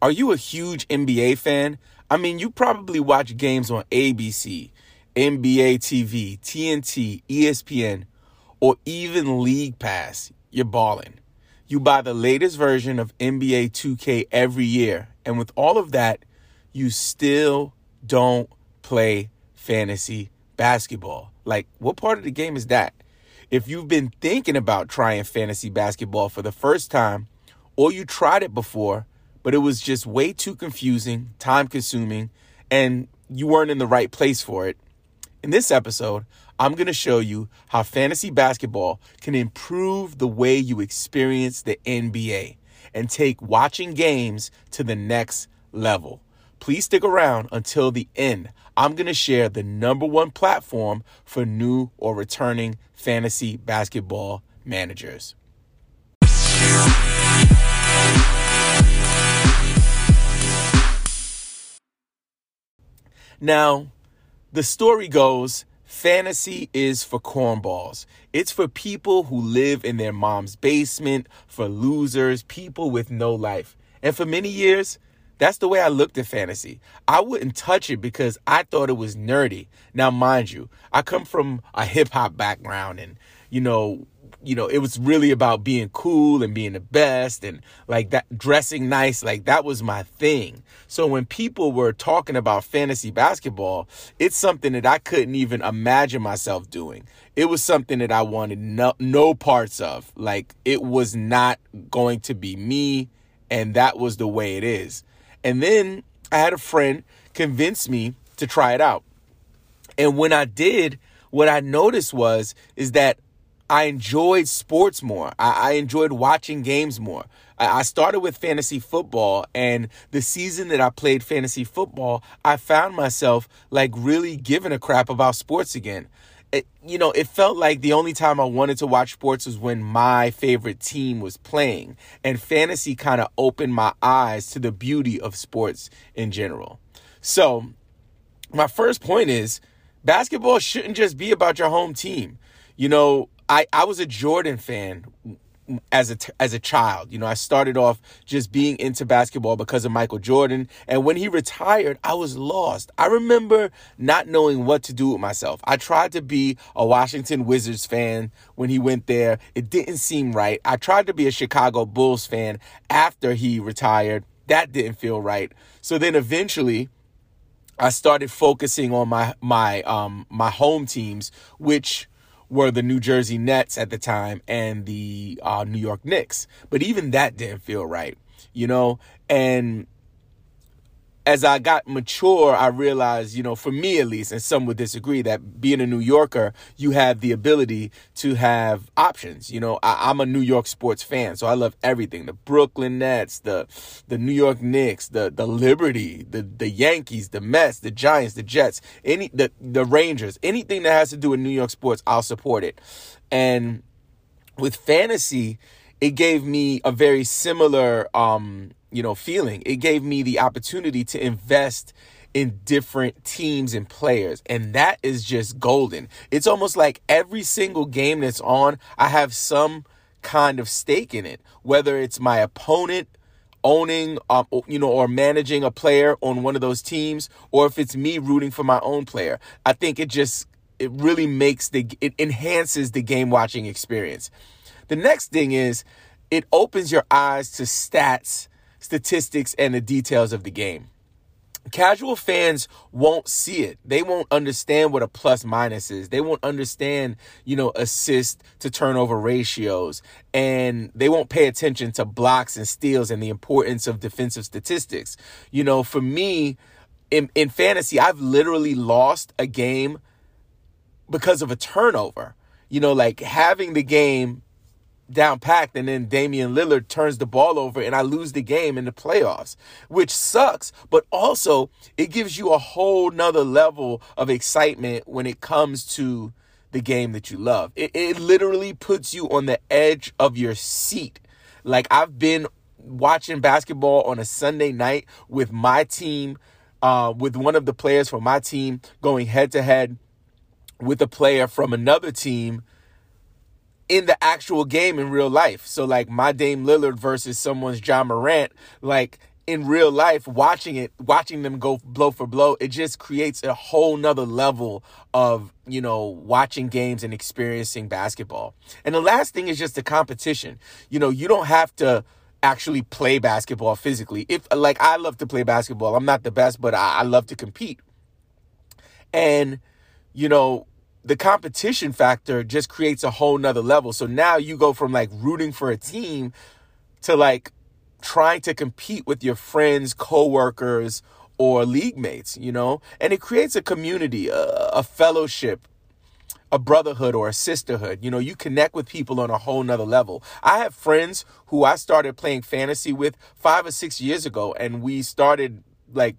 Are you a huge NBA fan? I mean, you probably watch games on ABC, NBA TV, TNT, ESPN, or even League Pass. You're balling. You buy the latest version of NBA 2K every year. And with all of that, you still don't play fantasy basketball. Like, what part of the game is that? If you've been thinking about trying fantasy basketball for the first time, or you tried it before, but it was just way too confusing, time consuming, and you weren't in the right place for it, in this episode, I'm going to show you how fantasy basketball can improve the way you experience the NBA and take watching games to the next level. Please stick around until the end. I'm going to share the number one platform for new or returning fantasy basketball managers. Now, the story goes fantasy is for cornballs. It's for people who live in their mom's basement, for losers, people with no life. And for many years, that's the way I looked at fantasy. I wouldn't touch it because I thought it was nerdy. Now, mind you, I come from a hip hop background and, you know, you know, it was really about being cool and being the best and like that dressing nice. Like that was my thing. So when people were talking about fantasy basketball, it's something that I couldn't even imagine myself doing. It was something that I wanted no, no parts of. Like it was not going to be me. And that was the way it is. And then I had a friend convince me to try it out. And when I did, what I noticed was, is that I enjoyed sports more. I, I enjoyed watching games more. I, I started with fantasy football, and the season that I played fantasy football, I found myself like really giving a crap about sports again. It, you know, it felt like the only time I wanted to watch sports was when my favorite team was playing. And fantasy kind of opened my eyes to the beauty of sports in general. So, my first point is basketball shouldn't just be about your home team. You know, I, I was a Jordan fan as a as a child. You know, I started off just being into basketball because of Michael Jordan, and when he retired, I was lost. I remember not knowing what to do with myself. I tried to be a Washington Wizards fan when he went there. It didn't seem right. I tried to be a Chicago Bulls fan after he retired. That didn't feel right. So then eventually I started focusing on my my um my home teams, which were the New Jersey Nets at the time and the uh, New York Knicks. But even that didn't feel right, you know? And as I got mature, I realized, you know, for me at least, and some would disagree, that being a New Yorker, you have the ability to have options. You know, I, am a New York sports fan, so I love everything: the Brooklyn Nets, the the New York Knicks, the the Liberty, the the Yankees, the Mets, the Giants, the Jets, any the the Rangers, anything that has to do with New York sports, I'll support it. And with fantasy, it gave me a very similar um you know, feeling. It gave me the opportunity to invest in different teams and players. And that is just golden. It's almost like every single game that's on, I have some kind of stake in it, whether it's my opponent owning um, you know or managing a player on one of those teams or if it's me rooting for my own player i think it just it really makes the it enhances the game watching experience the next thing is it opens your eyes to stats statistics and the details of the game. Casual fans won't see it. They won't understand what a plus minus is. They won't understand, you know, assist to turnover ratios. And they won't pay attention to blocks and steals and the importance of defensive statistics. You know, for me, in, in fantasy, I've literally lost a game because of a turnover. You know, like having the game down packed and then Damian Lillard turns the ball over and I lose the game in the playoffs, which sucks, but also it gives you a whole nother level of excitement when it comes to the game that you love. It, it literally puts you on the edge of your seat. Like I've been watching basketball on a Sunday night with my team, uh, with one of the players from my team going head to head with a player from another team in the actual game in real life. So like my Dame Lillard versus someone's Ja Morant, like in real life, watching it, watching them go blow for blow, it just creates a whole nother level of, you know, watching games and experiencing basketball. And the last thing is just the competition. You know, you don't have to actually play basketball physically. If like I love to play basketball, I'm not the best, but I, I love to compete. And, you know, the competition factor just creates a whole nother level. So now you go from like rooting for a team to like trying to compete with your friends, coworkers, or league mates, you know? And it creates a community, a, a, fellowship, a brotherhood or a sisterhood. You know, you connect with people on a whole nother level. I have friends who I started playing fantasy with five or six years ago, and we started like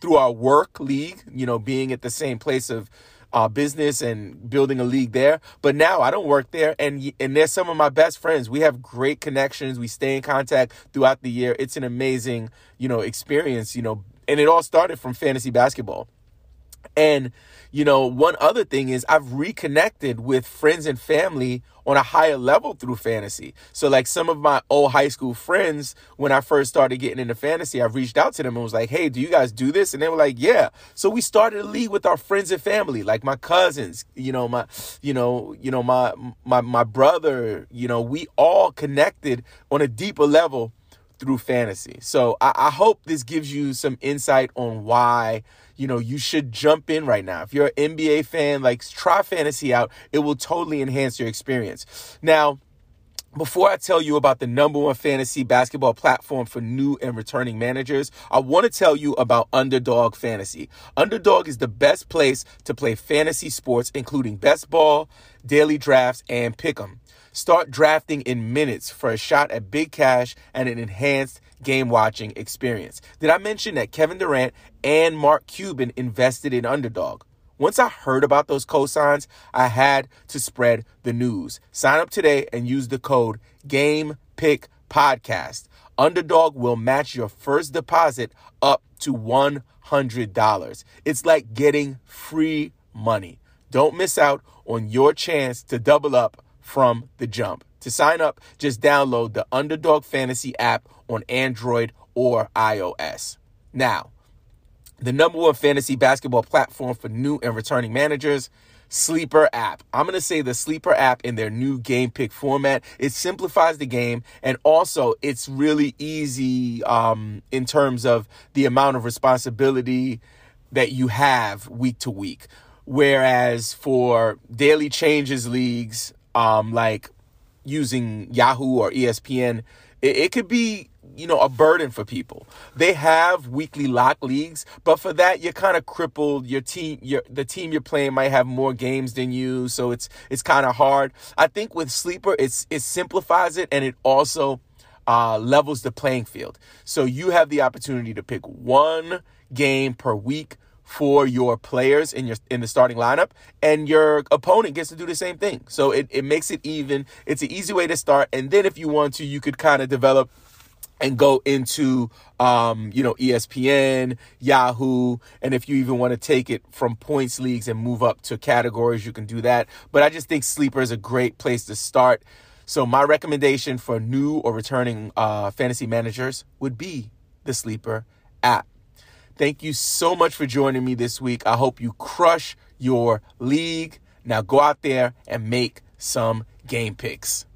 through our work league, you know, being at the same place of uh, business and building a league there. But now I don't work there, and and they're some of my best friends. We have great connections. We stay in contact throughout the year. It's an amazing, you know, experience. You know, and it all started from fantasy basketball, and you know, one other thing is I've reconnected with friends and family on a higher level through fantasy. So like some of my old high school friends, when I first started getting into fantasy, I reached out to them and was like, Hey, do you guys do this? And they were like, Yeah. So we started a league with our friends and family, like my cousins, you know, my, you know, you know, my, my, my brother, you know, we all connected on a deeper level through fantasy. So I, I hope this gives you some insight on why you know, you should jump in right now. If you're an NBA fan, like try fantasy out. It will totally enhance your experience. Now, before I tell you about the number one fantasy basketball platform for new and returning managers, I want to tell you about Underdog Fantasy. Underdog is the best place to play fantasy sports, including best ball, daily drafts, and pick'em. Start drafting in minutes for a shot at big cash and an enhanced game watching experience. Did I mention that Kevin Durant and Mark Cuban invested in Underdog? Once I heard about those cosigns, I had to spread the news. Sign up today and use the code GamePickPodcast. Underdog will match your first deposit up to $100. It's like getting free money. Don't miss out on your chance to double up from the jump. To sign up, just download the Underdog Fantasy app on Android or iOS. Now, the number one fantasy basketball platform for new and returning managers, Sleeper app. I'm going to say the Sleeper app in their new game pick format. It simplifies the game and also it's really easy um, in terms of the amount of responsibility that you have week to week. Whereas for daily changes leagues, um, like using Yahoo or ESPN, it, it could be you know a burden for people. They have weekly lock leagues, but for that you're kind of crippled. Your team, your the team you're playing might have more games than you, so it's it's kind of hard. I think with sleeper, it's it simplifies it and it also uh, levels the playing field. So you have the opportunity to pick one game per week for your players in your in the starting lineup and your opponent gets to do the same thing. So it, it makes it even. It's an easy way to start. And then if you want to you could kind of develop and go into um, you know espn yahoo and if you even want to take it from points leagues and move up to categories you can do that. But i just think sleeper is a great place to start. So my recommendation for new or returning uh, fantasy managers would be the sleeper app Thank you so much for joining me this week. I hope you crush your league. Now go out there and make some game picks.